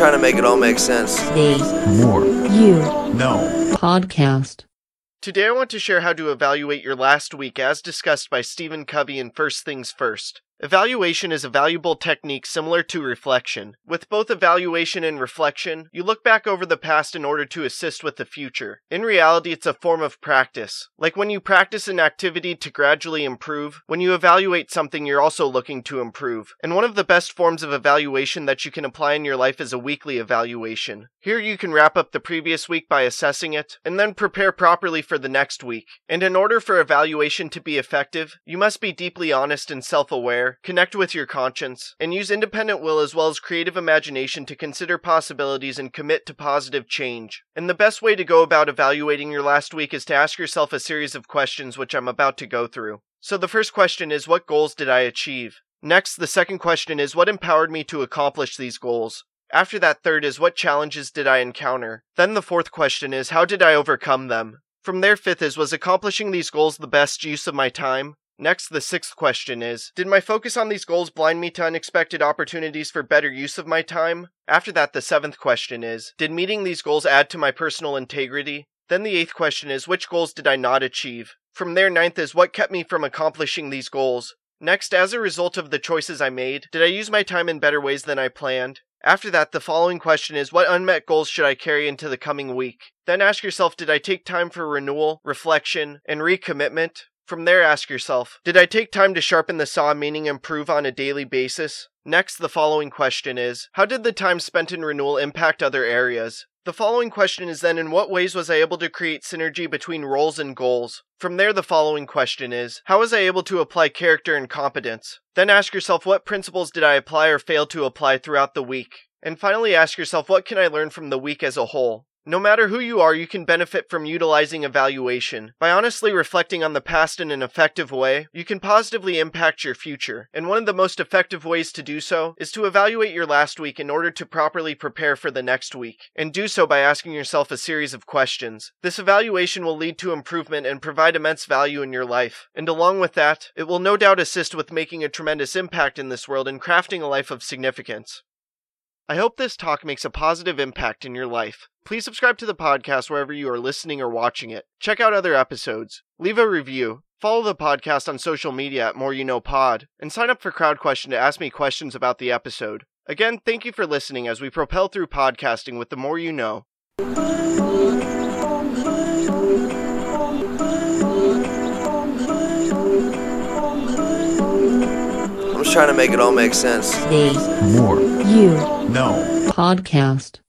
trying to make it all make sense. The Moore. You No. Podcast. Today I want to share how to evaluate your last week as discussed by Stephen Covey in First Things First. Evaluation is a valuable technique similar to reflection. With both evaluation and reflection, you look back over the past in order to assist with the future. In reality, it's a form of practice. Like when you practice an activity to gradually improve, when you evaluate something, you're also looking to improve. And one of the best forms of evaluation that you can apply in your life is a weekly evaluation. Here you can wrap up the previous week by assessing it, and then prepare properly for the next week. And in order for evaluation to be effective, you must be deeply honest and self aware, connect with your conscience, and use independent will as well as creative imagination to consider possibilities and commit to positive change. And the best way to go about evaluating your last week is to ask yourself a series of questions which I'm about to go through. So the first question is what goals did I achieve? Next, the second question is what empowered me to accomplish these goals? After that, third is what challenges did I encounter? Then the fourth question is how did I overcome them? From there, fifth is was accomplishing these goals the best use of my time? Next, the sixth question is Did my focus on these goals blind me to unexpected opportunities for better use of my time? After that, the seventh question is Did meeting these goals add to my personal integrity? Then the eighth question is Which goals did I not achieve? From there, ninth is What kept me from accomplishing these goals? Next, as a result of the choices I made, did I use my time in better ways than I planned? After that, the following question is What unmet goals should I carry into the coming week? Then ask yourself Did I take time for renewal, reflection, and recommitment? From there, ask yourself Did I take time to sharpen the saw, meaning improve on a daily basis? Next, the following question is How did the time spent in renewal impact other areas? The following question is then In what ways was I able to create synergy between roles and goals? From there, the following question is How was I able to apply character and competence? Then ask yourself What principles did I apply or fail to apply throughout the week? And finally, ask yourself What can I learn from the week as a whole? No matter who you are, you can benefit from utilizing evaluation. By honestly reflecting on the past in an effective way, you can positively impact your future. And one of the most effective ways to do so is to evaluate your last week in order to properly prepare for the next week. And do so by asking yourself a series of questions. This evaluation will lead to improvement and provide immense value in your life. And along with that, it will no doubt assist with making a tremendous impact in this world and crafting a life of significance. I hope this talk makes a positive impact in your life. Please subscribe to the podcast wherever you are listening or watching it. Check out other episodes. Leave a review. Follow the podcast on social media at Moore You Know Pod, and sign up for CrowdQuestion to ask me questions about the episode. Again, thank you for listening as we propel through podcasting with the more you know. Trying to make it all make sense. The Moore. You No. Podcast.